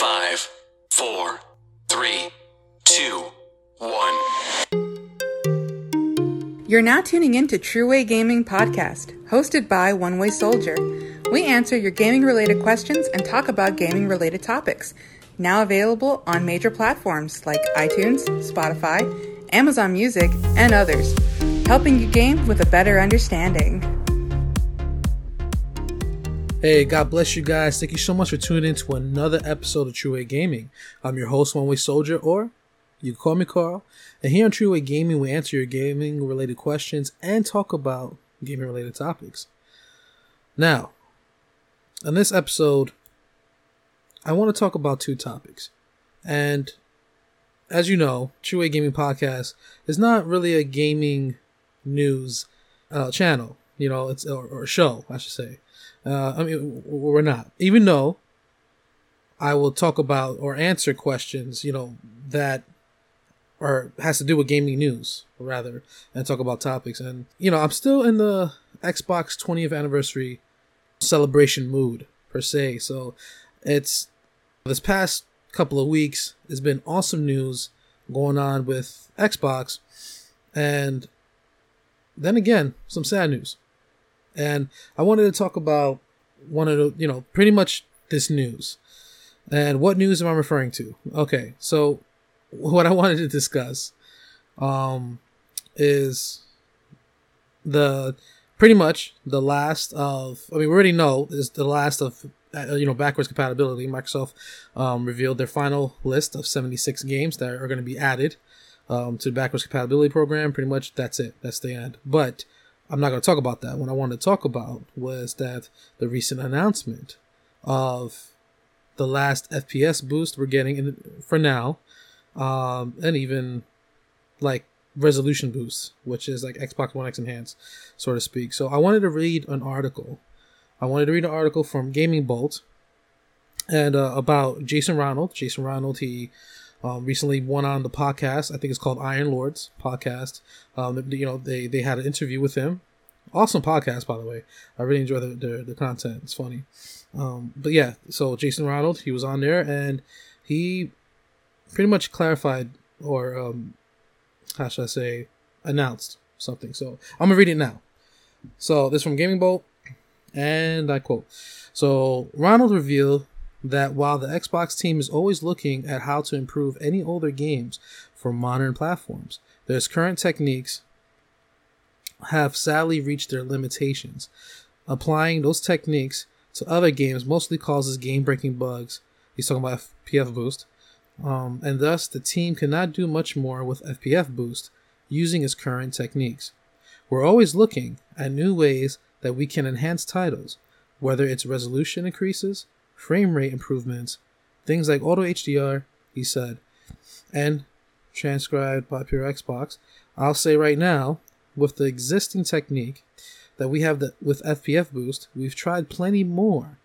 Five, four, three, two, one. You're now tuning in to True Way Gaming Podcast, hosted by One Way Soldier. We answer your gaming related questions and talk about gaming related topics. Now available on major platforms like iTunes, Spotify, Amazon Music, and others, helping you game with a better understanding. Hey, God bless you guys. Thank you so much for tuning in to another episode of True Way Gaming. I'm your host, One Way Soldier, or you can call me Carl. And here on True Way Gaming, we answer your gaming related questions and talk about gaming related topics. Now, in this episode, I want to talk about two topics. And as you know, True Way Gaming Podcast is not really a gaming news uh, channel, you know, it's or, or show, I should say. Uh, I mean, we're not. Even though I will talk about or answer questions, you know, that or has to do with gaming news, rather, and talk about topics. And you know, I'm still in the Xbox 20th anniversary celebration mood per se. So it's this past couple of weeks has been awesome news going on with Xbox, and then again, some sad news. And I wanted to talk about one of the, you know, pretty much this news. And what news am I referring to? Okay, so what I wanted to discuss um is the pretty much the last of I mean we already know is the last of uh, you know backwards compatibility. Microsoft um, revealed their final list of 76 games that are going to be added um, to the backwards compatibility program. Pretty much that's it. That's the end. But I'm not going to talk about that. What I wanted to talk about was that the recent announcement of the last FPS boost we're getting in, for now, um, and even like resolution boosts, which is like Xbox One X enhanced, so to speak. So I wanted to read an article. I wanted to read an article from Gaming Bolt and uh, about Jason Ronald. Jason Ronald, he um, recently went on the podcast. I think it's called Iron Lords podcast. Um, you know, they they had an interview with him. Awesome podcast, by the way. I really enjoy the the, the content. It's funny. Um, but yeah, so Jason Ronald, he was on there and he pretty much clarified or um, how should I say announced something. So I'm gonna read it now. So this from Gaming Bolt, and I quote: "So Ronald revealed that while the Xbox team is always looking at how to improve any older games for modern platforms, their current techniques have sadly reached their limitations. Applying those techniques to other games mostly causes game breaking bugs. He's talking about FPS Boost. Um, and thus, the team cannot do much more with FPS Boost using its current techniques. We're always looking at new ways that we can enhance titles, whether it's resolution increases, frame rate improvements, things like auto HDR, he said, and transcribed by Pure Xbox. I'll say right now, with the existing technique that we have the, with FPS Boost, we've tried plenty more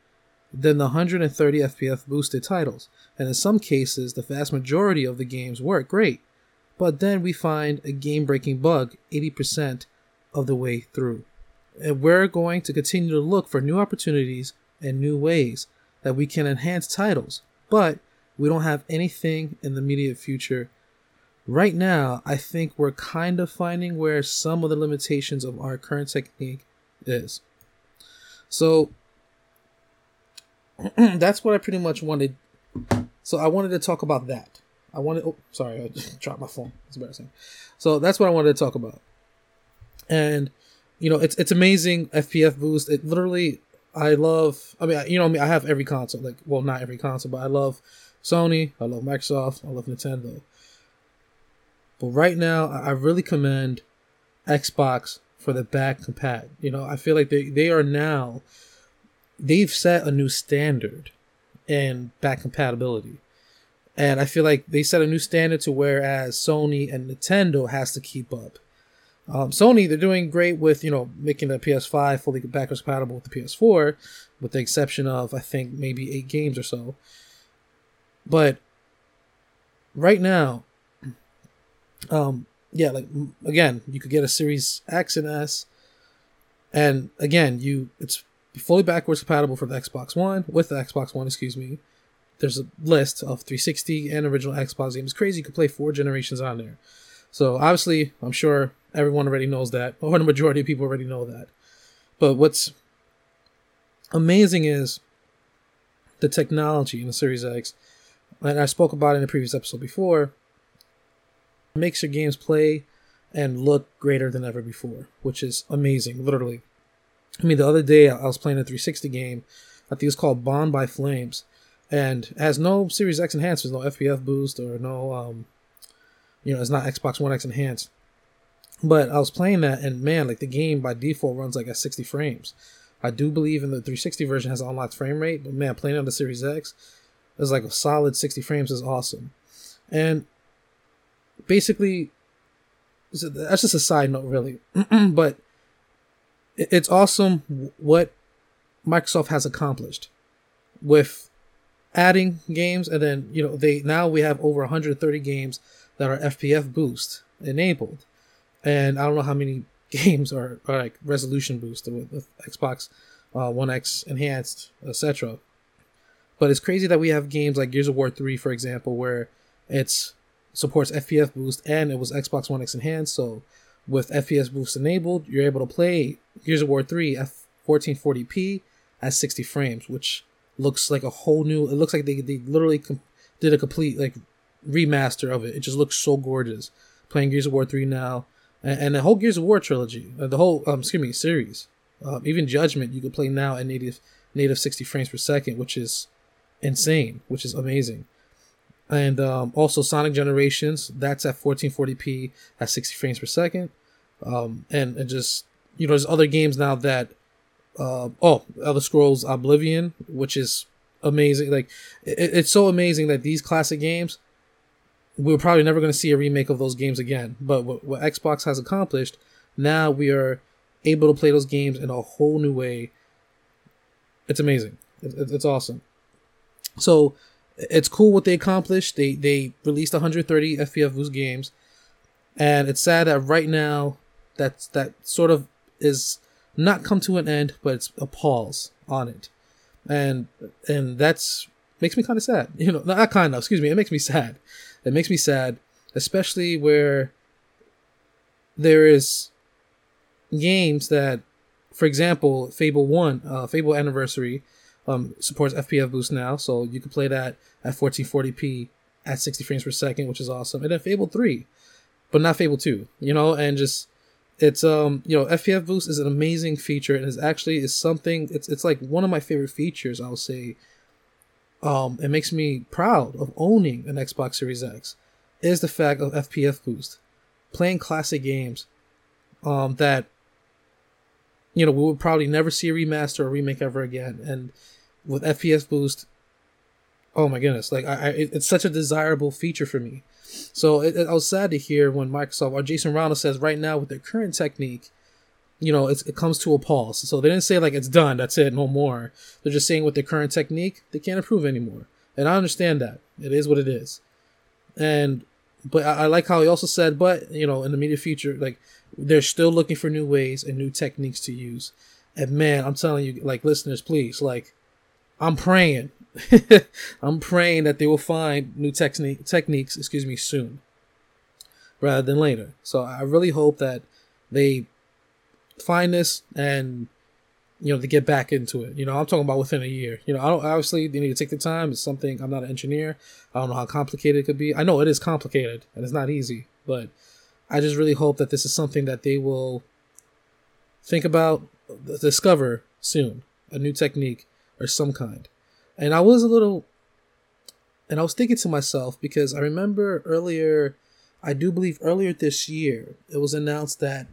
than the 130 FPS boosted titles, and in some cases, the vast majority of the games work great. But then we find a game breaking bug 80% of the way through. And we're going to continue to look for new opportunities and new ways that we can enhance titles, but we don't have anything in the immediate future. Right now, I think we're kind of finding where some of the limitations of our current technique is. So that's what I pretty much wanted. So I wanted to talk about that. I wanted. Oh, sorry, I just dropped my phone. It's embarrassing. So that's what I wanted to talk about. And you know, it's it's amazing FPS boost. It literally I love. I mean, you know, I, mean, I have every console. Like, well, not every console, but I love Sony. I love Microsoft. I love Nintendo. But right now, I really commend Xbox for the back compat. You know, I feel like they they are now they've set a new standard in back compatibility. And I feel like they set a new standard to whereas Sony and Nintendo has to keep up. Um, Sony, they're doing great with you know making the PS5 fully backwards compatible with the PS4, with the exception of I think maybe eight games or so. But right now, um, yeah, like again, you could get a Series X and S, and again, you it's fully backwards compatible for the Xbox One with the Xbox One, excuse me, there's a list of 360 and original Xbox games. It's crazy. You could play four generations on there. So obviously, I'm sure everyone already knows that, or the majority of people already know that. But what's amazing is the technology in the Series X, and I spoke about it in a previous episode before. Makes your games play and look greater than ever before, which is amazing, literally. I mean, the other day I was playing a 360 game. I think it's called Bond by Flames, and has no Series X enhancements, no FPS boost or no, um, you know, it's not Xbox One X enhanced. But I was playing that, and man, like the game by default runs like at 60 frames. I do believe in the 360 version has unlocked frame rate, but man, playing on the Series X is like a solid 60 frames is awesome. And basically, that's just a side note, really. but it's awesome what Microsoft has accomplished with adding games, and then you know they now we have over 130 games that are FPS boost enabled, and I don't know how many games are, are like resolution boost with, with Xbox uh, One X enhanced, etc. But it's crazy that we have games like Gears of War 3, for example, where it's supports FPS boost and it was Xbox One X enhanced. So with FPS boost enabled, you're able to play Gears of War 3 at 1440p at 60 frames, which looks like a whole new. It looks like they they literally com- did a complete like remaster of it. It just looks so gorgeous. Playing Gears of War 3 now, and, and the whole Gears of War trilogy, uh, the whole um, excuse me series, uh, even Judgment, you can play now at native native 60 frames per second, which is insane, which is amazing and um, also Sonic Generations. That's at 1440p at 60 frames per second, um, and and just you know, there's other games now that uh, oh, Elder Scrolls Oblivion, which is amazing. Like it, it's so amazing that these classic games. We're probably never going to see a remake of those games again. But what, what Xbox has accomplished, now we are able to play those games in a whole new way. It's amazing. It, it, it's awesome. So it's cool what they accomplished. They they released 130 FPS games, and it's sad that right now that's that sort of is not come to an end, but it's a pause on it, and and that's makes me kind of sad. You know, not kind of. Excuse me. It makes me sad. It makes me sad, especially where there is games that, for example, Fable One, uh, Fable Anniversary um, supports FPS boost now, so you can play that at 1440p at 60 frames per second, which is awesome. And then Fable 3, but not Fable 2, you know, and just it's um you know FPS boost is an amazing feature and is actually is something it's it's like one of my favorite features I'll say um it makes me proud of owning an Xbox Series X is the fact of FPS boost playing classic games um that you know we would probably never see a remaster or remake ever again and with FPS boost, oh my goodness, like I, I it's such a desirable feature for me. So it, it, I was sad to hear when Microsoft or Jason Ronald says right now with their current technique, you know, it comes to a pause. So they didn't say like it's done, that's it, no more. They're just saying with their current technique, they can't improve anymore. And I understand that. It is what it is. And but I, I like how he also said, but you know, in the immediate future, like they're still looking for new ways and new techniques to use. And man, I'm telling you, like listeners, please, like I'm praying. I'm praying that they will find new technique techniques, excuse me, soon rather than later. So I really hope that they find this and you know to get back into it. You know, I'm talking about within a year. You know, I don't obviously they need to take the time. It's something I'm not an engineer. I don't know how complicated it could be. I know it is complicated and it's not easy, but I just really hope that this is something that they will think about, discover soon, a new technique or some kind. And I was a little, and I was thinking to myself because I remember earlier, I do believe earlier this year, it was announced that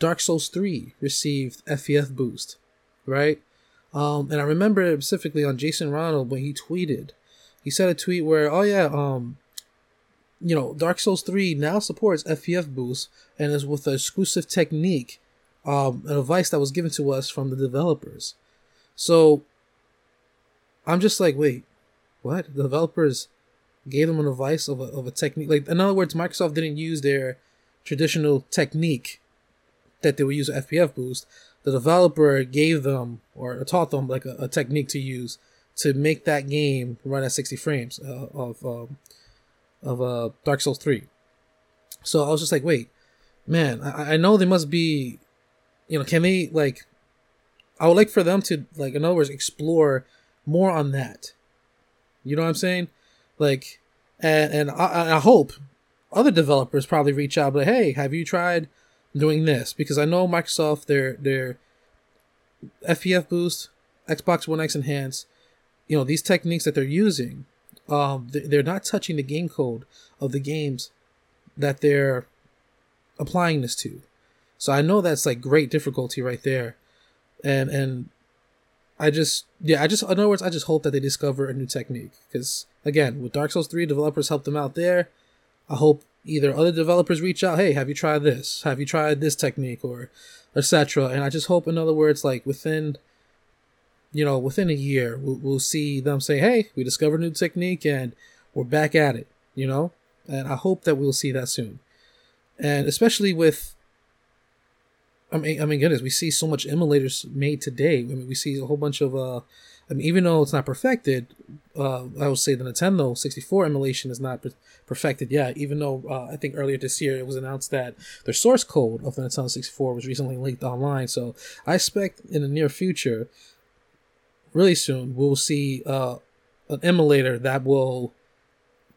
Dark Souls 3 received FPS boost, right? Um, and I remember specifically on Jason Ronald when he tweeted, he said a tweet where, oh yeah, um, you know, Dark Souls 3 now supports FPS boost and is with an exclusive technique, um, an advice that was given to us from the developers. So I'm just like, wait, what? The developers gave them an advice of a, of a technique. Like, in other words, Microsoft didn't use their traditional technique that they would use with FPS boost. The developer gave them or taught them like a, a technique to use to make that game run at 60 frames uh, of um, of uh, Dark Souls 3. So I was just like, wait, man, I, I know they must be, you know, can they like? I would like for them to like, in other words, explore more on that. You know what I'm saying? Like, and and I, I hope other developers probably reach out, but hey, have you tried doing this? Because I know Microsoft, their their FPS boost, Xbox One X enhance, you know, these techniques that they're using, um, they're not touching the game code of the games that they're applying this to. So I know that's like great difficulty right there, and and I just yeah I just in other words I just hope that they discover a new technique because again with Dark Souls three developers helped them out there. I hope either other developers reach out, hey, have you tried this? Have you tried this technique or etc. And I just hope in other words like within you know within a year we'll, we'll see them say, hey, we discovered a new technique and we're back at it. You know, and I hope that we'll see that soon and especially with I mean, I mean, goodness, we see so much emulators made today. I mean, we see a whole bunch of, uh, Mean, even though it's not perfected, uh, I would say the Nintendo 64 emulation is not perfected yet. Even though uh, I think earlier this year it was announced that their source code of the Nintendo 64 was recently leaked online. So I expect in the near future, really soon, we'll see uh, an emulator that will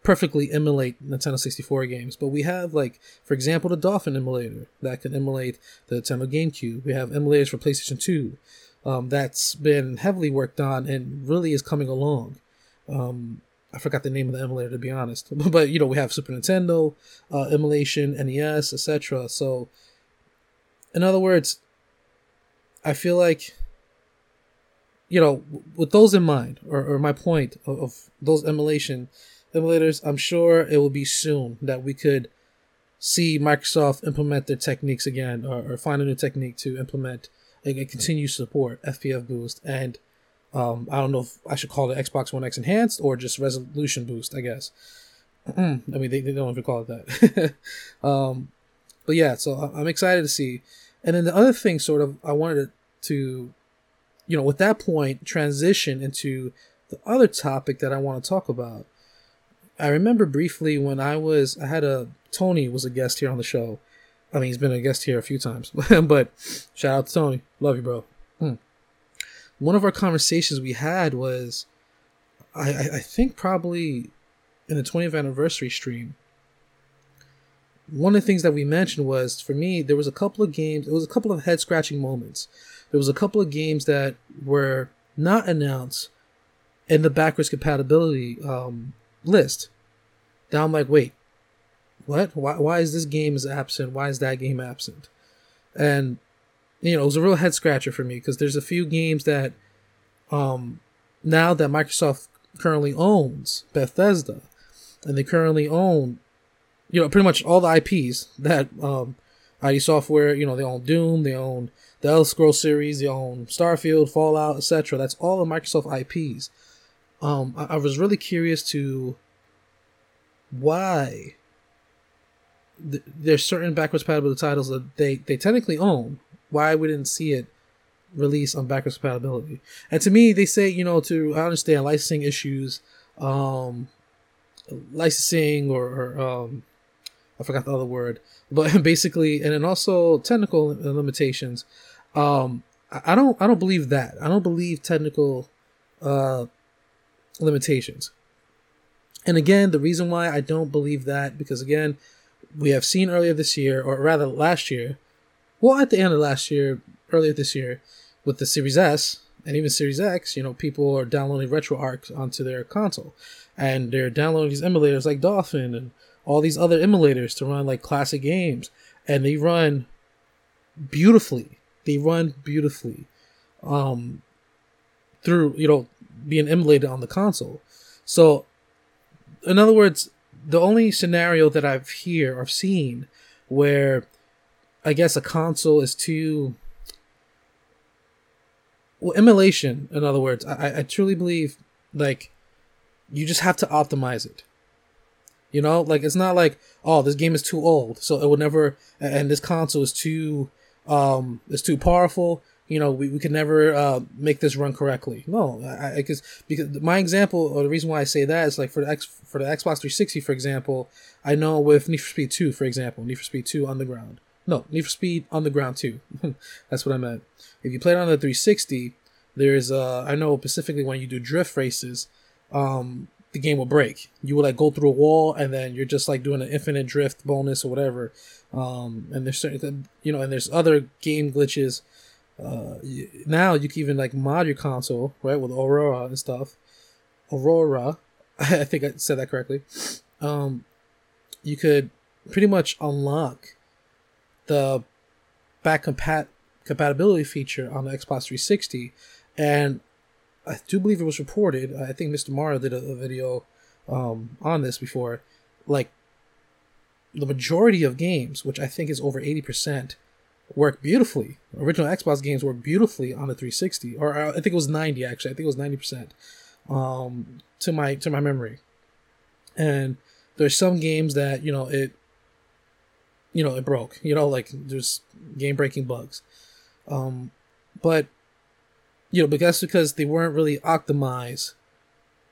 perfectly emulate Nintendo 64 games. But we have like, for example, the Dolphin emulator that can emulate the Nintendo GameCube. We have emulators for PlayStation 2 um, that's been heavily worked on and really is coming along. Um, I forgot the name of the emulator to be honest, but you know we have Super Nintendo uh, emulation, NES, etc. So, in other words, I feel like you know with those in mind, or, or my point of, of those emulation emulators, I'm sure it will be soon that we could see Microsoft implement their techniques again or, or find a new technique to implement and, and continue support FPS boost and um, I don't know if I should call it Xbox One X enhanced or just resolution boost, I guess. I mean, they, they don't even call it that. um, but yeah, so I'm excited to see. And then the other thing, sort of, I wanted to, you know, with that point, transition into the other topic that I want to talk about. I remember briefly when I was I had a Tony was a guest here on the show. I mean, he's been a guest here a few times, but shout out to Tony. Love you, bro. Hmm. One of our conversations we had was, I, I think probably in the 20th anniversary stream. One of the things that we mentioned was for me there was a couple of games. It was a couple of head scratching moments. There was a couple of games that were not announced in the backwards compatibility um, list. Now I'm like, wait, what? Why, why is this game is absent? Why is that game absent? And you know, it was a real head scratcher for me because there's a few games that, um, now that Microsoft currently owns Bethesda, and they currently own, you know, pretty much all the IPs that um, ID Software, you know, they own Doom, they own the Elder Scrolls series, they own Starfield, Fallout, etc. That's all the Microsoft IPs um, I, I was really curious to why th- there's certain backwards compatible titles that they, they technically own. Why we didn't see it release on backwards compatibility. And to me, they say, you know, to I understand licensing issues, um, licensing or, or um, I forgot the other word, but basically, and then also technical limitations. Um, I don't, I don't believe that. I don't believe technical, uh, limitations. And again, the reason why I don't believe that, because again, we have seen earlier this year, or rather last year, well, at the end of last year, earlier this year, with the Series S and even Series X, you know, people are downloading RetroArch onto their console. And they're downloading these emulators like Dolphin and all these other emulators to run like classic games. And they run beautifully. They run beautifully. Um, through, you know, being emulated on the console. So, in other words, the only scenario that I've here or seen where I guess a console is too well emulation. In other words, I, I truly believe like you just have to optimize it. You know, like it's not like oh this game is too old, so it will never, and this console is too um is too powerful, you know, we, we could never uh, make this run correctly. No, I, I cause, because my example or the reason why I say that is like for the X for the Xbox 360, for example, I know with Need for Speed 2, for example, Need for Speed 2 Underground. No, Need for Speed Underground 2. That's what I meant. If you play it on the 360, there's uh I know specifically when you do drift races, um, the game will break. You will like go through a wall and then you're just like doing an infinite drift bonus or whatever. Um, and there's certain, you know, and there's other game glitches. Uh, now you can even like mod your console, right, with Aurora and stuff. Aurora, I think I said that correctly. Um, you could pretty much unlock the back compat compatibility feature on the Xbox 360, and I do believe it was reported. I think Mr. Mario did a, a video um, on this before. Like the majority of games, which I think is over eighty percent, work beautifully. Original Xbox games work beautifully on the 360, or uh, I think it was 90 actually. I think it was 90 percent um, to my to my memory. And there's some games that you know it, you know it broke. You know, like there's game breaking bugs. Um, but you know, but that's because they weren't really optimized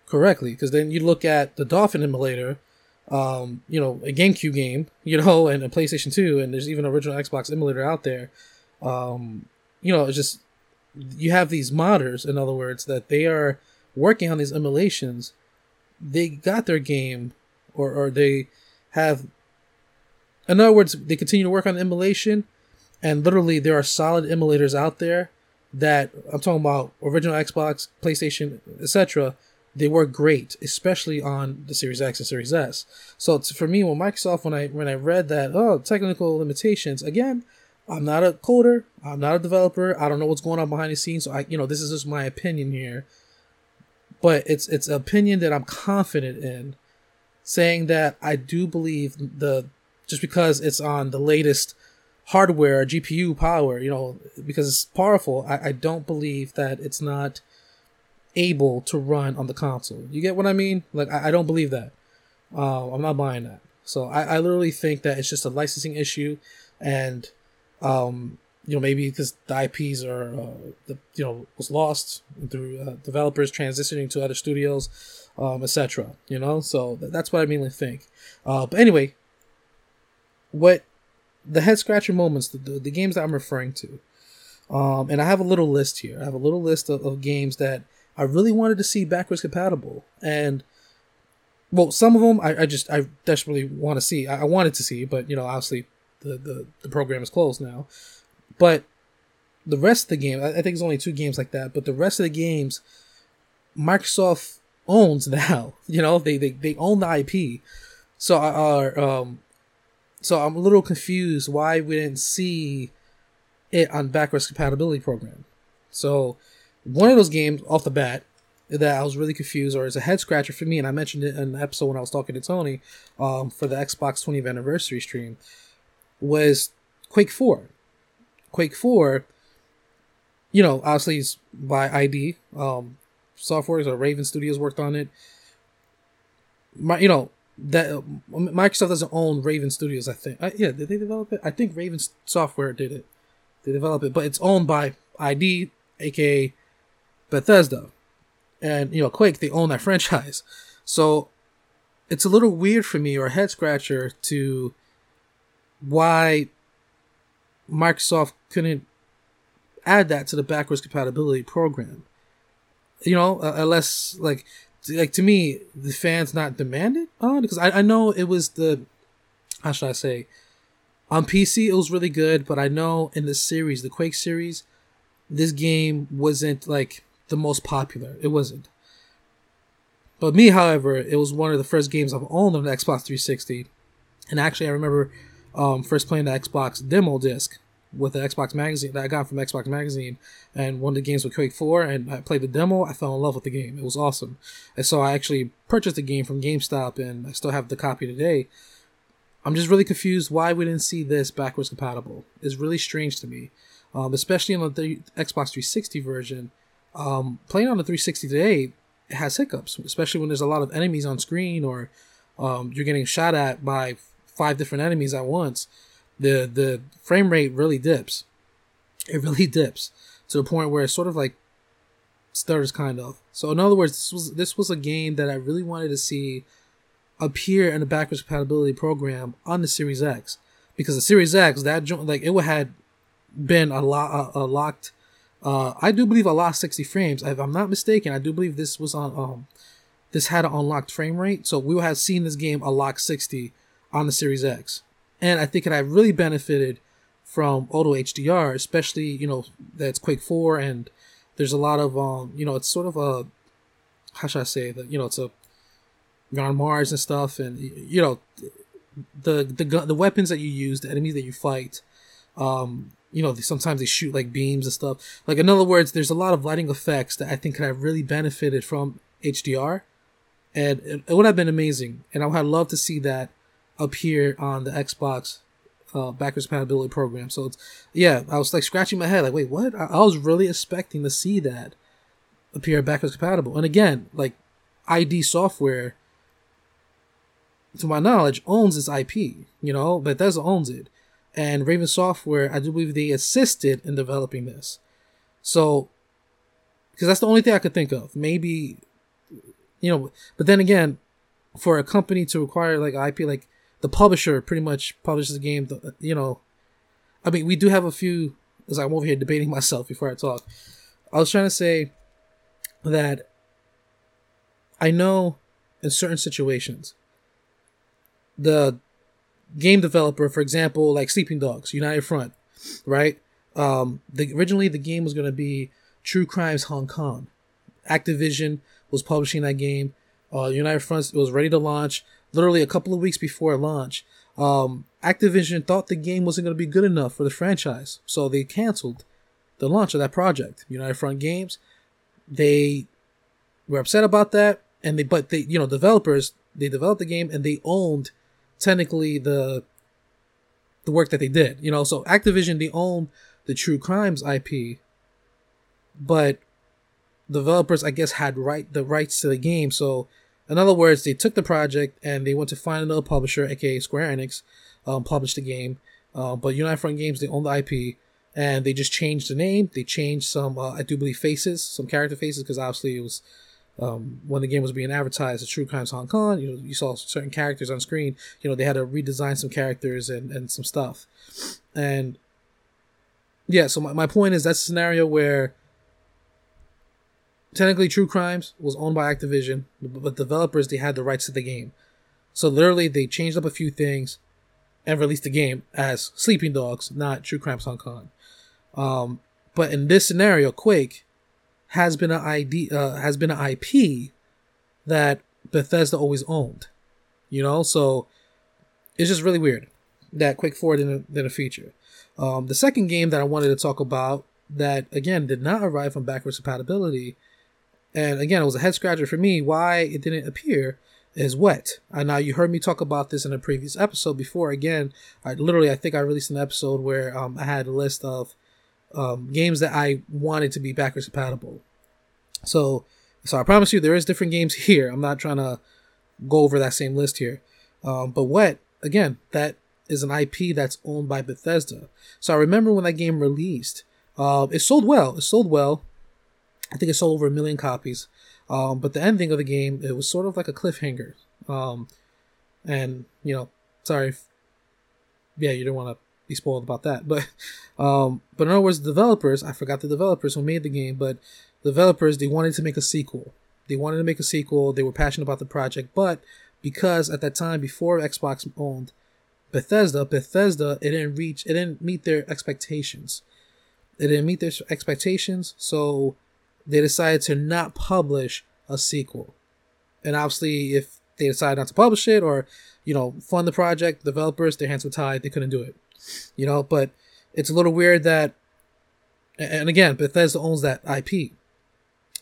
correctly. Because then you look at the Dolphin emulator, um, you know, a GameCube game, you know, and a PlayStation 2, and there's even original Xbox emulator out there. Um, you know, it's just you have these modders, in other words, that they are working on these emulations. They got their game, or or they have. In other words, they continue to work on emulation, and literally there are solid emulators out there that I'm talking about original Xbox, PlayStation, etc. They work great, especially on the Series X and Series S. So for me, when Microsoft, when I when I read that, oh, technical limitations, again, I'm not a coder, I'm not a developer, I don't know what's going on behind the scenes. So I, you know, this is just my opinion here, but it's it's an opinion that I'm confident in, saying that I do believe the just because it's on the latest hardware, GPU power, you know, because it's powerful, I, I don't believe that it's not able to run on the console. You get what I mean? Like, I, I don't believe that. Uh, I'm not buying that. So I, I literally think that it's just a licensing issue, and um, you know maybe because the IPs are uh, the you know was lost through uh, developers transitioning to other studios, um, etc. You know, so th- that's what I mainly think. Uh, but anyway, what the head scratcher moments, the, the, the games that I'm referring to. Um, and I have a little list here. I have a little list of, of games that I really wanted to see backwards compatible. And, well, some of them I, I just, I desperately want to see. I, I wanted to see, but, you know, obviously the, the, the program is closed now. But the rest of the game, I, I think it's only two games like that, but the rest of the games, Microsoft owns now. You know, they, they, they own the IP. So, uh, um, so I'm a little confused why we didn't see it on backwards compatibility program. So one of those games off the bat that I was really confused or is a head scratcher for me, and I mentioned it in the episode when I was talking to Tony um, for the Xbox 20th anniversary stream, was Quake 4. Quake 4, you know, obviously it's by ID um, software, so Raven Studios worked on it. My, you know, that uh, Microsoft doesn't own Raven Studios. I think. Uh, yeah, did they develop it? I think Raven Software did it. They develop it, but it's owned by ID, aka Bethesda, and you know Quake. They own that franchise, so it's a little weird for me or a head scratcher to why Microsoft couldn't add that to the backwards compatibility program. You know, uh, unless like like to me, the fans not demanded on because I, I know it was the how should I say on PC it was really good, but I know in the series, the Quake series, this game wasn't like the most popular. It wasn't. But me, however, it was one of the first games I've owned on the Xbox 360, and actually I remember um, first playing the Xbox demo disc with the Xbox magazine that I got from Xbox magazine, and one of the games was Quake 4, and I played the demo. I fell in love with the game. It was awesome, and so I actually purchased the game from GameStop, and I still have the copy today. I'm just really confused why we didn't see this backwards compatible. It's really strange to me, um, especially on the Xbox 360 version. Um, playing on the 360 today has hiccups, especially when there's a lot of enemies on screen or um, you're getting shot at by five different enemies at once the the frame rate really dips. It really dips to the point where it sort of like stutters kind of. So in other words, this was this was a game that I really wanted to see appear in the backwards compatibility program on the Series X because the Series X that joint like it would had been a lot a, a locked. Uh, I do believe a locked 60 frames. If I'm not mistaken, I do believe this was on um, this had an unlocked frame rate, so we would have seen this game a locked 60 on the Series X, and I think it had really benefited from auto HDR, especially you know that's Quake 4 and there's a lot of um you know it's sort of a how should I say that you know it's a you're on Mars and stuff and you know the the the weapons that you use the enemies that you fight um you know sometimes they shoot like beams and stuff like in other words there's a lot of lighting effects that I think could have really benefited from HDR and it, would have been amazing and I would have loved to see that appear on the Xbox uh, backwards compatibility program. So it's yeah, I was like scratching my head, like, wait, what? I, I was really expecting to see that appear backwards compatible. And again, like ID Software, to my knowledge, owns this IP. You know, Bethesda owns it, and Raven Software, I do believe they assisted in developing this. So, because that's the only thing I could think of. Maybe, you know, but then again, for a company to require like IP, like the publisher pretty much publishes the game. You know, I mean, we do have a few. As I'm over here debating myself before I talk, I was trying to say that I know in certain situations the game developer, for example, like Sleeping Dogs, United Front, right? Um, the, originally the game was going to be True Crimes Hong Kong. Activision was publishing that game. Uh, United Front was ready to launch literally a couple of weeks before launch. Um, Activision thought the game wasn't going to be good enough for the franchise, so they canceled the launch of that project. United Front Games, they were upset about that, and they but they you know developers they developed the game and they owned technically the the work that they did. You know, so Activision they own the True Crimes IP, but developers I guess had right the rights to the game, so in other words, they took the project and they went to find another publisher, aka Square Enix, um, published the game. Uh, but United Front Games, they own the IP, and they just changed the name. They changed some, uh, I do believe, faces, some character faces, because obviously it was um, when the game was being advertised as True Crimes Hong Kong. You know, you saw certain characters on screen. You know, they had to redesign some characters and and some stuff. And yeah, so my, my point is that's a scenario where technically True Crimes was owned by Activision, but developers they had the rights to the game. So literally they changed up a few things and released the game as Sleeping Dogs, not True Crimes Hong Kong. Um, but in this scenario, Quake has been an ID uh, has been an IP that Bethesda always owned. You know, so it's just really weird that Quake 4 didn't, didn't feature. Um, the second game that I wanted to talk about that again did not arrive from backwards compatibility and again, it was a head scratcher for me why it didn't appear is Wet. And now you heard me talk about this in a previous episode before. Again, I literally I think I released an episode where um, I had a list of um, games that I wanted to be backwards compatible. So, so I promise you there is different games here. I'm not trying to go over that same list here. Um, but Wet again, that is an IP that's owned by Bethesda. So I remember when that game released, uh, it sold well. It sold well. I think it sold over a million copies. Um, but the ending of the game, it was sort of like a cliffhanger. Um, and you know, sorry, if, yeah, you don't want to be spoiled about that. But, um, but in other words, the developers, I forgot the developers who made the game, but developers they wanted to make a sequel. They wanted to make a sequel. They were passionate about the project, but because at that time, before Xbox owned Bethesda, Bethesda it didn't reach, it didn't meet their expectations. It didn't meet their expectations, so they decided to not publish a sequel. And obviously, if they decided not to publish it or, you know, fund the project, developers, their hands were tied. They couldn't do it. You know, but it's a little weird that, and again, Bethesda owns that IP.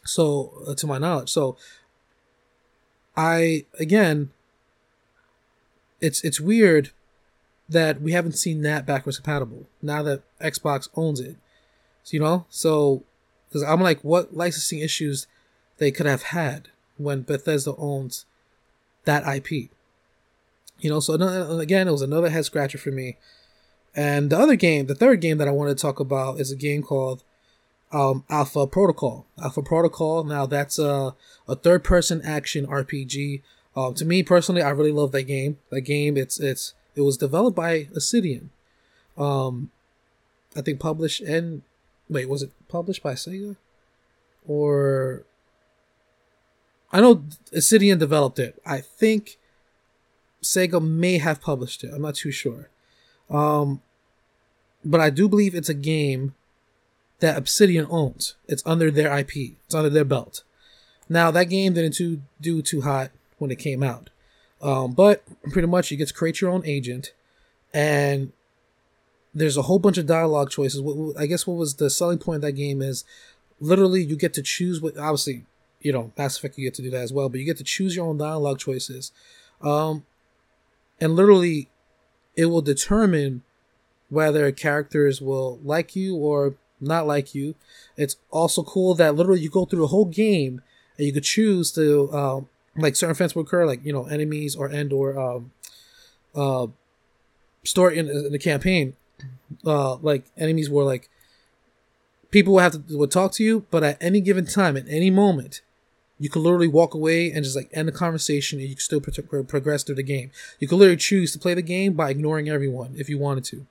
So, uh, to my knowledge. So, I, again, it's, it's weird that we haven't seen that backwards compatible now that Xbox owns it. So, you know, so because I'm like, what licensing issues they could have had when Bethesda owns that IP? You know, so another, again, it was another head scratcher for me. And the other game, the third game that I want to talk about is a game called um, Alpha Protocol. Alpha Protocol. Now that's a a third person action RPG. Um, to me personally, I really love that game. That game, it's it's it was developed by Obsidian. Um, I think published and wait, was it published by Sega? Or I know Obsidian developed it. I think Sega may have published it. I'm not too sure. Um, but I do believe it's a game that Obsidian owns. It's under their IP. It's under their belt. Now that game didn't do too hot when it came out, um, but pretty much you get to create your own agent, and there's a whole bunch of dialogue choices. I guess what was the selling point of that game is literally you get to choose what obviously you know Mass Effect you get to do that as well, but you get to choose your own dialogue choices, um, and literally it will determine whether characters will like you or not like you. It's also cool that literally you go through the whole game and you could choose to um, like certain events will occur, like you know enemies or and or um, uh, story in, in the campaign. Uh, like enemies were like people would have to would talk to you, but at any given time, at any moment, you could literally walk away and just like end the conversation, and you can still pro- progress through the game. You could literally choose to play the game by ignoring everyone if you wanted to.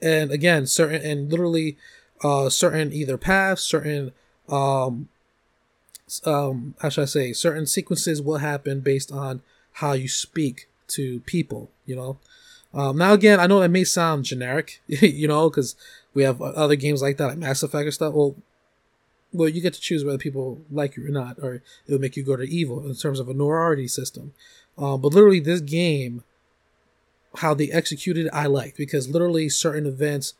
And again, certain and literally, uh, certain either paths, certain um, um, how should I say, certain sequences will happen based on how you speak to people. You know. Um, now again, I know that may sound generic, you know, because we have other games like that, like Mass Effect or stuff. Well, well, you get to choose whether people like you or not, or it'll make you go to evil in terms of a priority system. Um, but literally, this game, how they executed, I liked because literally certain events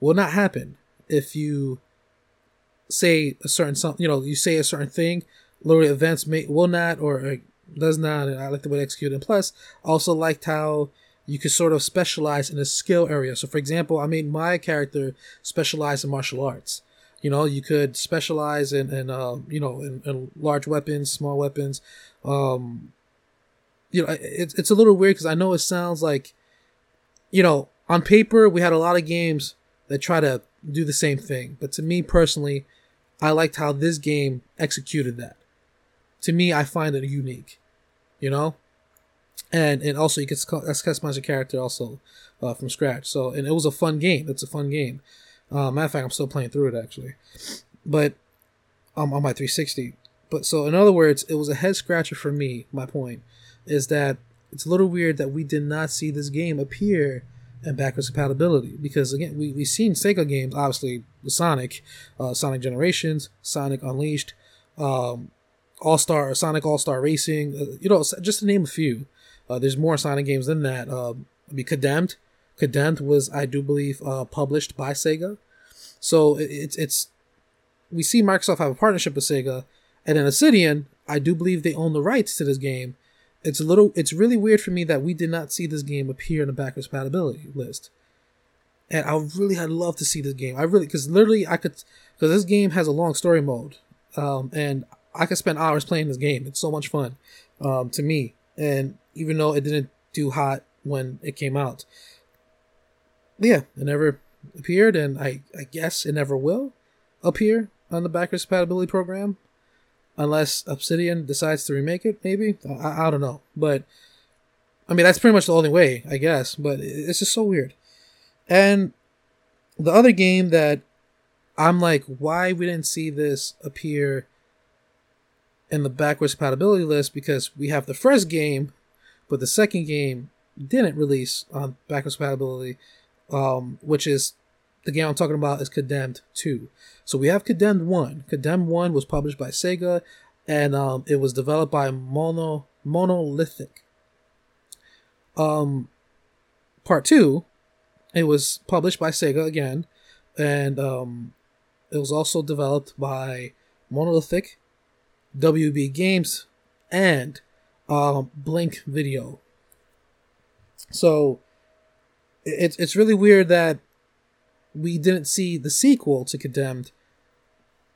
will not happen if you say a certain something. You know, you say a certain thing. Literally, events may will not or does not. And I like the way they executed. And plus, also liked how you could sort of specialize in a skill area. So, for example, I made my character specialize in martial arts. You know, you could specialize in, in uh, you know, in, in, large weapons, small weapons. Um, you know, it's it's a little weird because I know it sounds like, you know, on paper we had a lot of games that try to do the same thing, but to me personally, I liked how this game executed that. To me, I find it unique. You know, and and also you can customize your character also uh, from scratch. So and it was a fun game. It's a fun game. Uh, matter of fact, I'm still playing through it actually, but um, on my 360. But so in other words, it was a head scratcher for me. My point is that it's a little weird that we did not see this game appear in backwards compatibility because again we we've seen Sega games, obviously Sonic, uh, Sonic Generations, Sonic Unleashed, um, All Star, Sonic All Star Racing, uh, you know, just to name a few. Uh, there's more Sonic games than that. Uh, I mean, Condemned, Condemned was, I do believe, uh, published by Sega. So it, it's it's we see Microsoft have a partnership with Sega, and then Obsidian, I do believe they own the rights to this game. It's a little, it's really weird for me that we did not see this game appear in the backwards compatibility list. And I really had loved to see this game. I really, because literally I could, because this game has a long story mode, um, and I could spend hours playing this game. It's so much fun, um, to me. And even though it didn't do hot when it came out, yeah, it never appeared, and I, I guess it never will appear on the backwards compatibility program unless Obsidian decides to remake it. Maybe I, I don't know, but I mean that's pretty much the only way, I guess. But it's just so weird. And the other game that I'm like, why we didn't see this appear in the backwards compatibility list because we have the first game, but the second game didn't release on backwards compatibility um, which is the game I'm talking about is Condemned 2. So we have Condemned 1. Condemned 1 was published by Sega and um, it was developed by Mono Monolithic. Um, part 2, it was published by Sega again and um, it was also developed by Monolithic, WB Games, and um, Blink Video. So it's it's really weird that we didn't see the sequel to Condemned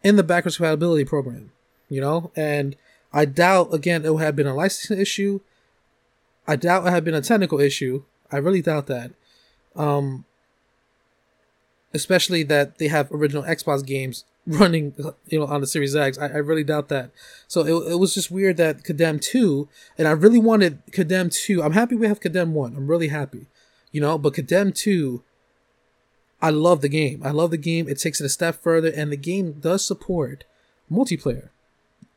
in the backwards compatibility program, you know, and I doubt again it would have been a licensing issue. I doubt it had been a technical issue. I really doubt that. Um, especially that they have original Xbox games running, you know, on the Series X. I, I really doubt that. So it, it was just weird that Condemn 2, and I really wanted Condemn 2. I'm happy we have Condemn 1. I'm really happy, you know, but Condemn 2, I love the game. I love the game. It takes it a step further, and the game does support multiplayer.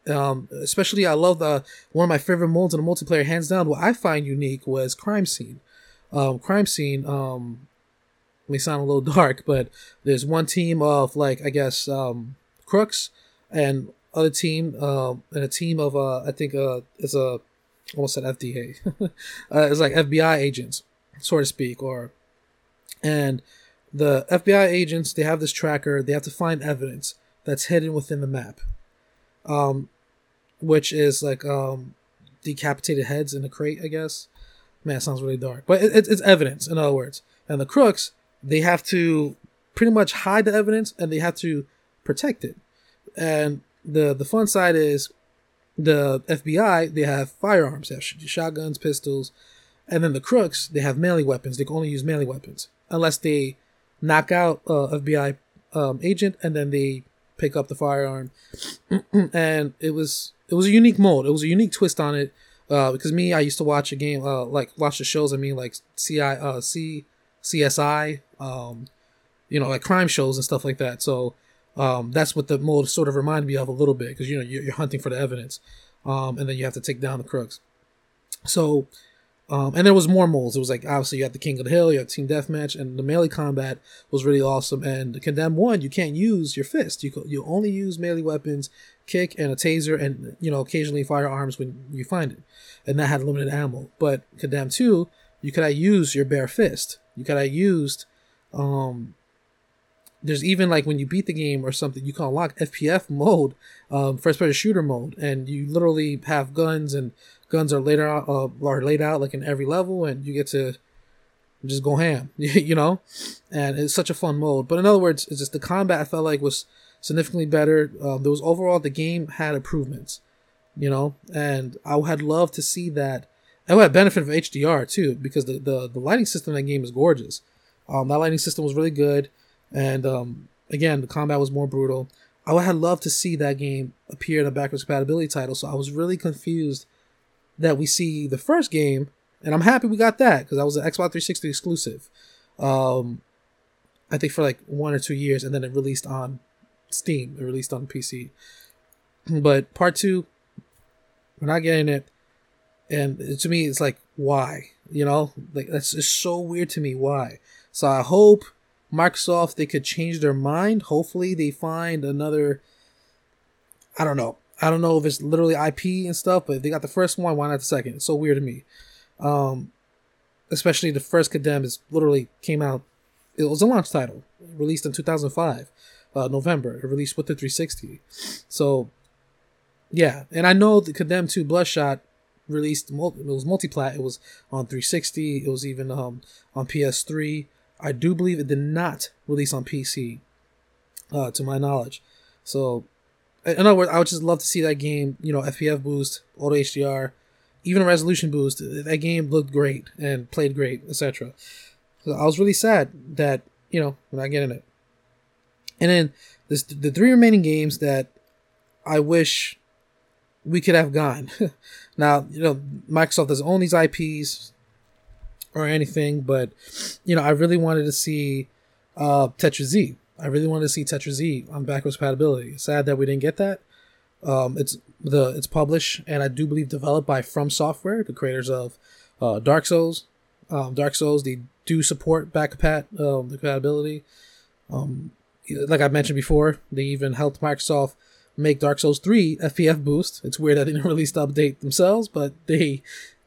Um, especially, I love the one of my favorite modes in the multiplayer, hands down. What I find unique was Crime Scene. Um, Crime Scene, um, may sound a little dark, but there's one team of like I guess um, crooks and other team uh, and a team of uh, I think uh, it's a almost said FDA. uh, it's like FBI agents, so to speak, or and the FBI agents they have this tracker. They have to find evidence that's hidden within the map, um, which is like um, decapitated heads in a crate, I guess. Man, it sounds really dark, but it, it's evidence. In other words, and the crooks they have to pretty much hide the evidence and they have to protect it. And the the fun side is the FBI they have firearms, they have shotguns, pistols, and then the crooks they have melee weapons. They can only use melee weapons unless they knock out a FBI um, agent and then they pick up the firearm. and it was it was a unique mode. It was a unique twist on it. Uh, because me, I used to watch a game, uh, like watch the shows. I mean, like CI, uh, C, CSI, um, you know, like crime shows and stuff like that. So um, that's what the mode sort of reminded me of a little bit because you know you're, you're, hunting for the evidence, um, and then you have to take down the crooks. So, um, and there was more modes. It was like obviously you had the King of the Hill, you had Team Deathmatch, and the melee combat was really awesome. And Condemn One, you can't use your fist. You you only use melee weapons, kick and a taser, and you know occasionally firearms when you find it, and that had limited ammo. But Condemn Two, you could have used your bare fist. You could have used um, there's even like when you beat the game or something, you can unlock FPS mode, um, first person shooter mode, and you literally have guns and guns are later out, uh, are laid out like in every level, and you get to just go ham, you know, and it's such a fun mode. But in other words, it's just the combat I felt like was significantly better. Um, there was overall the game had improvements, you know, and I had loved to see that. I would have benefit from HDR too because the, the the lighting system in that game is gorgeous. Um, that lighting system was really good, and um, again, the combat was more brutal. I would have loved to see that game appear in a backwards compatibility title, so I was really confused that we see the first game, and I'm happy we got that because that was an Xbox 360 exclusive. Um, I think for like one or two years, and then it released on Steam. It released on PC. But part two, we're not getting it, and to me, it's like why? You know, like that's just so weird to me. Why? So I hope Microsoft they could change their mind. Hopefully they find another. I don't know. I don't know if it's literally IP and stuff, but if they got the first one, why not the second? It's so weird to me. Um, especially the first Condemn is literally came out. It was a launch title, released in 2005, uh, November. It released with the 360. So, yeah, and I know the Condemn 2 Bloodshot released. It was multiplat. It was on 360. It was even um, on PS3. I do believe it did not release on PC, uh, to my knowledge. So, in other words, I would just love to see that game. You know, FPS boost, auto HDR, even a resolution boost. That game looked great and played great, etc. So I was really sad that you know we're not getting it. And then this, the three remaining games that I wish we could have gone. now, you know, Microsoft doesn't own these IPs or anything, but you know, I really wanted to see uh, Tenchu Z. I really wanted to see Tenchu Z on backwards compatibility. Sad that we didn't get that. Um, it's the it's published and I do believe developed by From Software, the creators of uh, Dark Souls. Um, Dark Souls they do support back compat um, the compatibility. Um, like I mentioned before, they even helped Microsoft make Dark Souls 3 FPS boost. It's weird that they didn't release the update themselves, but they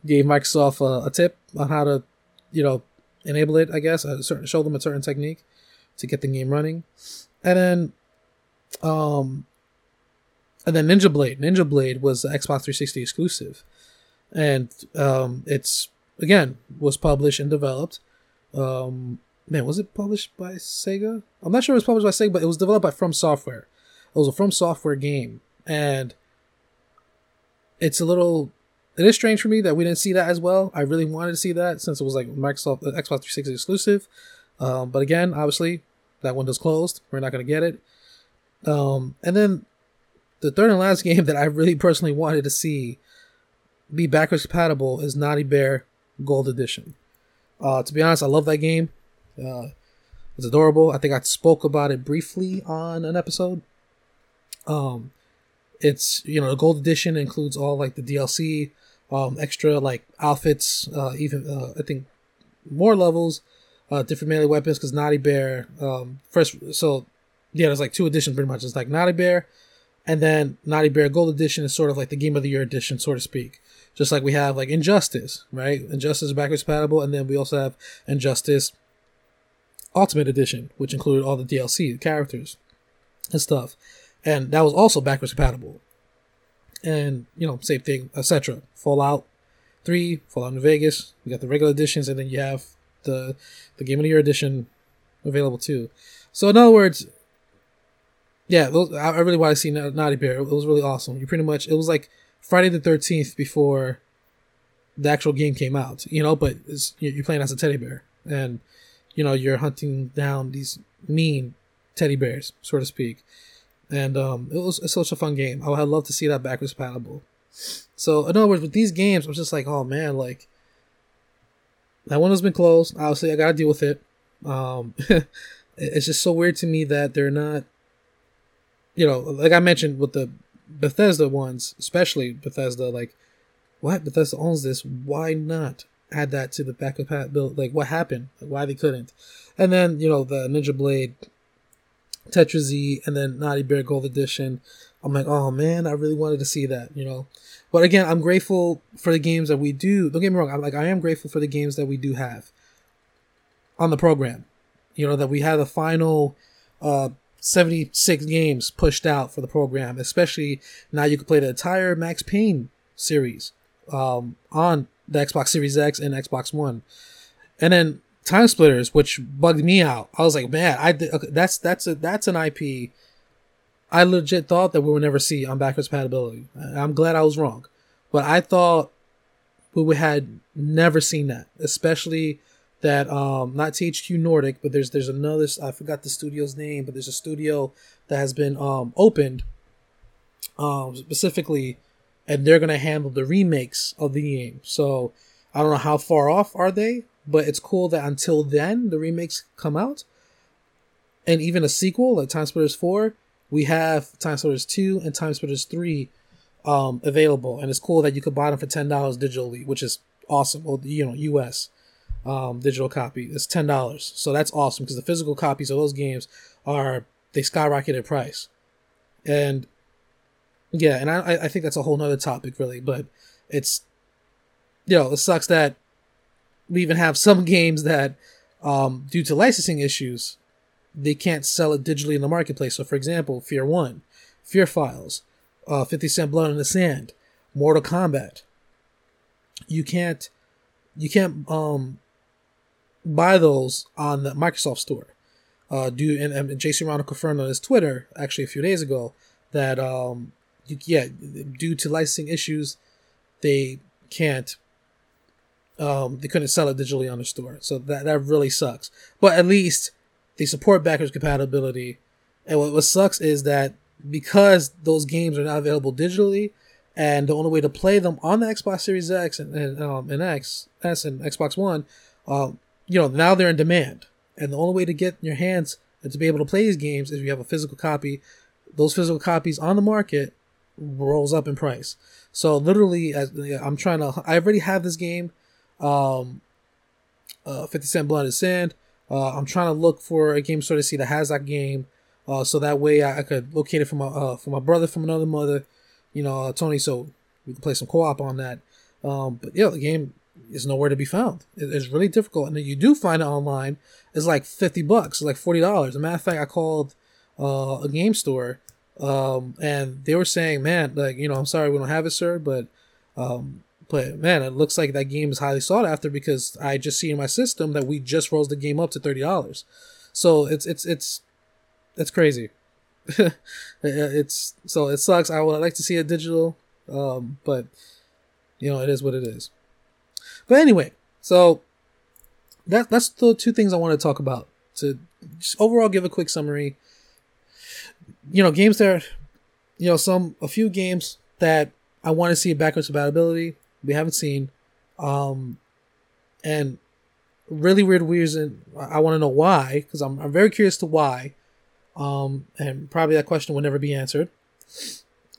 gave Microsoft a, a tip on how to you know, enable it, I guess, a certain, show them a certain technique to get the game running. And then, um, and then Ninja Blade. Ninja Blade was the Xbox 360 exclusive. And, um, it's, again, was published and developed. Um, man, was it published by Sega? I'm not sure it was published by Sega, but it was developed by From Software. It was a From Software game. And it's a little it is strange for me that we didn't see that as well. I really wanted to see that since it was like Microsoft uh, Xbox 360 exclusive. Um, but again, obviously, that window's closed. We're not going to get it. Um, and then the third and last game that I really personally wanted to see be backwards compatible is Naughty Bear Gold Edition. Uh, to be honest, I love that game. Uh, it's adorable. I think I spoke about it briefly on an episode. Um, it's you know the gold edition includes all like the DLC, um, extra like outfits, uh, even uh, I think more levels, uh, different melee weapons because Naughty Bear. Um, first, so yeah, there's like two editions pretty much. It's like Naughty Bear, and then Naughty Bear Gold Edition is sort of like the Game of the Year edition, so to speak. Just like we have like Injustice, right? Injustice is backwards compatible, and then we also have Injustice Ultimate Edition, which included all the DLC, characters, and stuff. And that was also backwards compatible. And, you know, same thing, etc. Fallout 3, Fallout New Vegas, we got the regular editions, and then you have the the Game of the Year edition available too. So in other words, yeah, I really want to see Naughty Bear. It was really awesome. You pretty much it was like Friday the Thirteenth before the actual game came out, you know. But you're playing as a teddy bear, and you know you're hunting down these mean teddy bears, so to speak. And um, it was such a fun game. I would love to see that backwards compatible. So in other words, with these games, I'm just like, oh man, like that one has been closed. Obviously, I gotta deal with it. Um, it's just so weird to me that they're not, you know, like I mentioned with the Bethesda ones, especially Bethesda, like, what Bethesda owns this? Why not add that to the back of build? Like, what happened? Like, why they couldn't? And then you know the Ninja Blade, Tenchu Z, and then Naughty Bear Gold Edition. I'm like, oh man, I really wanted to see that, you know. But again, I'm grateful for the games that we do. Don't get me wrong. I'm like, I am grateful for the games that we do have on the program. You know that we have the final uh, 76 games pushed out for the program, especially now you can play the entire Max Payne series um, on the Xbox Series X and Xbox One. And then Time Splitters, which bugged me out. I was like, man, I that's that's a that's an IP. I legit thought that we would never see on backwards compatibility. I'm glad I was wrong, but I thought we had never seen that, especially that um not THQ Nordic, but there's there's another I forgot the studio's name, but there's a studio that has been um opened um specifically and they're gonna handle the remakes of the game. So I don't know how far off are they, but it's cool that until then the remakes come out. And even a sequel like Time Splitters 4, we have Time Splitters 2 and Time Splitters 3 um, available. And it's cool that you could buy them for $10 digitally, which is awesome. Well, you know, US um, digital copy. Ten dollars, so that's awesome because the physical copies of those games are they skyrocketed price, and yeah, and I I think that's a whole nother topic really, but it's you know it sucks that we even have some games that um, due to licensing issues they can't sell it digitally in the marketplace. So for example, Fear One, Fear Files, uh, Fifty Cent Blood in the Sand, Mortal Kombat. You can't you can't um buy those on the Microsoft Store. Uh, do and, and Jason Ronald confirmed on his Twitter actually a few days ago that um, you, yeah, due to licensing issues, they can't. Um, they couldn't sell it digitally on the store, so that that really sucks. But at least they support backwards compatibility. And what, what sucks is that because those games are not available digitally, and the only way to play them on the Xbox Series X and, and, um, and X, S and Xbox One, um, you know, now they're in demand. And the only way to get in your hands and to be able to play these games is if you have a physical copy. Those physical copies on the market rolls up in price. So literally, as I'm trying to, I already have this game, um, uh, 50 Cent Blood and Sand. Uh, I'm trying to look for a game store to see that has that game, uh, so that way I, I could locate it for my uh, for my brother from another mother, you know, uh, Tony, so we can play some co-op on that. Um, but yeah, the game is nowhere to be found. It's really difficult. And if you do find it online, it's like 50 bucks, like $40. As a matter of fact, I called uh, a game store um, and they were saying, man, like, you know, I'm sorry we don't have it, sir, but, um, but man, it looks like that game is highly sought after because I just see in my system that we just rose the game up to $30. So it's, it's, it's, it's crazy. it's, so it sucks. I would like to see it digital. Um, but you know, it is what it is. But anyway, so that that's the two things I want to talk about to just overall give a quick summary. You know, games that, you know, some a few games that I want to see backwards compatibility we haven't seen, um, and really weird reason. I want to know why because I'm I'm very curious to why, um, and probably that question will never be answered.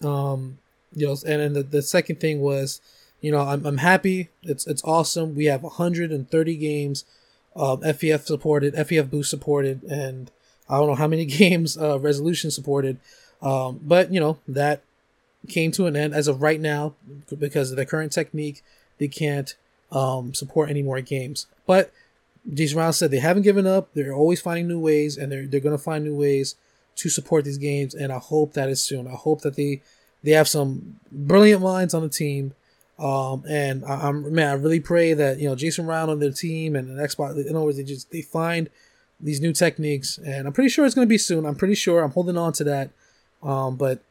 Um, you know, and then the, the second thing was, you know, I'm I'm happy. It's it's awesome. We have 130 games, um, FPS supported, FPS boost supported, and I don't know how many games uh, resolution supported. Um, but you know that came to an end as of right now because of the current technique. They can't um, support any more games. But Jason Ronald said they haven't given up. They're always finding new ways, and they're they're gonna find new ways to support these games. And I hope that is soon. I hope that they they have some brilliant minds on the team. Um, and I, am man, I really pray that you know Jason Ronald on their team and an Xbox. In other words, they just they find these new techniques, and I'm pretty sure it's going to be soon. I'm pretty sure. I'm holding on to that. Um, but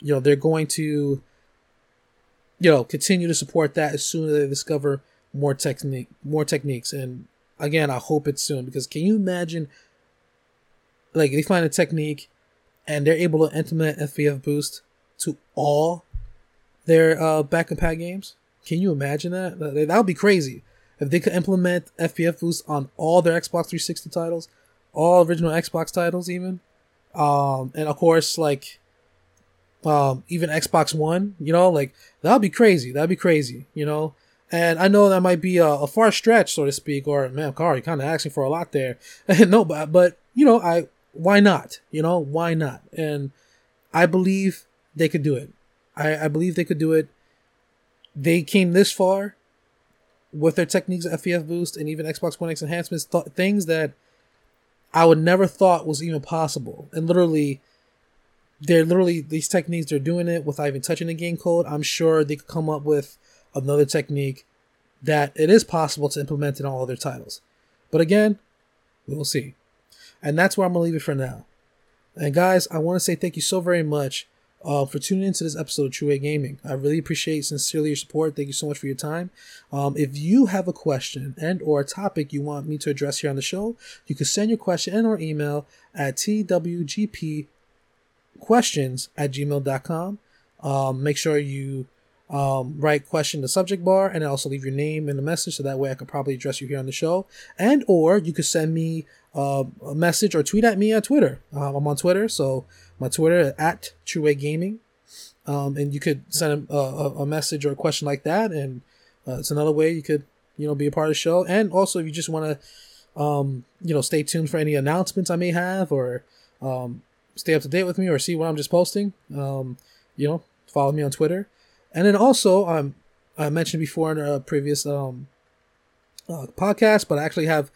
you know they're going to you know continue to support that as soon as they discover more technique, more techniques, and again, I hope it's soon because can you imagine? Like they find a technique, and they're able to implement FPS boost to all their uh, back and pack games. Can you imagine that? That would be crazy if they could implement FPS boost on all their Xbox 360 titles, all original Xbox titles, even. Um, and of course, like, um, even Xbox One, you know, like that'd be crazy. That'd be crazy, you know. And I know that might be a, a far stretch, so to speak, or man, you're kind of asking for a lot there. no, but but you know, I why not? You know, why not? And I believe they could do it. I, I believe they could do it. They came this far with their techniques FPS boost and even Xbox One X enhancements, th- things that I would never thought was even possible. And literally, they're literally these techniques. They're doing it without even touching the game code. I'm sure they could come up with another technique that it is possible to implement in all other titles. But again, we'll see. And that's where I'm gonna leave it for now. And guys, I want to say thank you so very much uh, for tuning into this episode of True Way Gaming. I really appreciate sincerely your support. Thank you so much for your time. Um, if you have a question and or a topic you want me to address here on the show, you can send your question and or email at twgpquestions at gmail.com. Um, make sure you um, write question in the subject bar and also leave your name in the message so that way I could probably address you here on the show. And or you could send me uh, a message or tweet at me on Twitter. Um, I'm on Twitter, so my Twitter at Trueway Gaming, um, and you could send a, a, a, message or a question like that, and uh, it's another way you could you know be a part of the show. And also, if you just want to um, you know stay tuned for any announcements I may have, or um, stay up to date with me, or see what I'm just posting, um, you know, follow me on Twitter. And then also, um, I mentioned before in a previous um, uh, podcast, but I actually have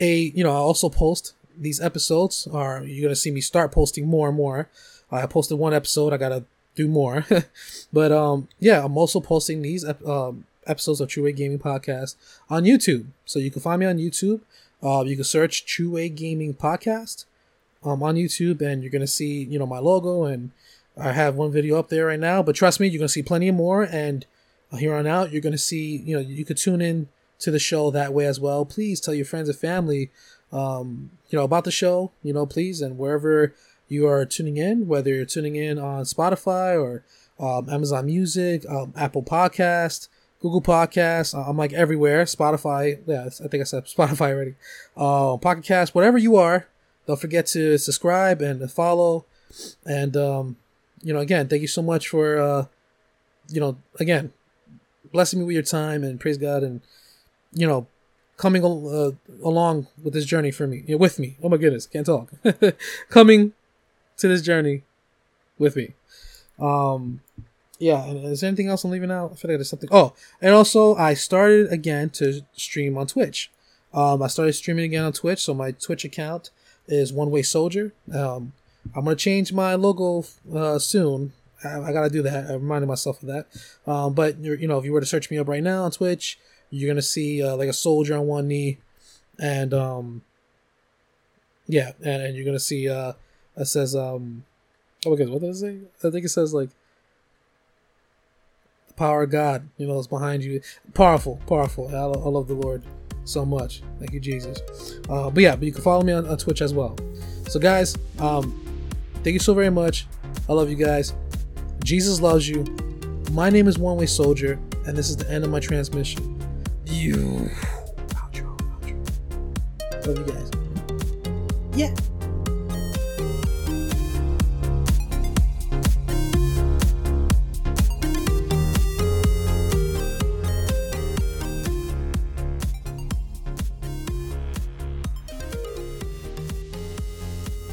a you know I also post these episodes are you're gonna see me start posting more and more. I posted one episode. I gotta do more, but um yeah, I'm also posting these um, episodes of True Way Gaming Podcast on YouTube. So you can find me on YouTube. Uh, you can search True Way Gaming Podcast um, on YouTube, and you're gonna see you know my logo, and I have one video up there right now. But trust me, you're gonna see plenty more, and here on out, you're gonna see you know you could tune in to the show that way as well. Please tell your friends and family um, you know, about the show, you know, please, and wherever you are tuning in, whether you're tuning in on Spotify or um, Amazon Music, um, Apple Podcast, Google Podcast, uh, I'm like everywhere. Spotify, yeah, I think I said Spotify already. Uh, Pocket Cast, whatever you are, don't forget to subscribe and follow. And um, you know, again, thank you so much for uh, you know, again, blessing me with your time and praise God and you know coming uh, along with this journey for me, with me. Oh my goodness, can't talk. coming to this journey with me. Um, yeah. And is there anything else I'm leaving out? I feel like there's something. Oh, and also I started again to stream on Twitch. Um, I started streaming again on Twitch, so my Twitch account is One Way Soldier. Um, I'm gonna change my logo uh, soon. I, I, gotta do that. I reminded myself of that. Um, but you know, if you were to search me up right now on Twitch, you're gonna see uh, like a soldier on one knee, and um, yeah, and, and you're gonna see uh, it says um, oh my what does it say? I think it says like the power of God, you know, is behind you. Powerful, powerful. I, I love the Lord. So much. Thank you, Jesus. Uh, but yeah, but you can follow me on, on Twitch as well. So, guys, um, thank you so very much. I love you guys. Jesus loves you. My name is One Way Soldier, and this is the end of my transmission. You. Outro, outro. Love you guys. Yeah.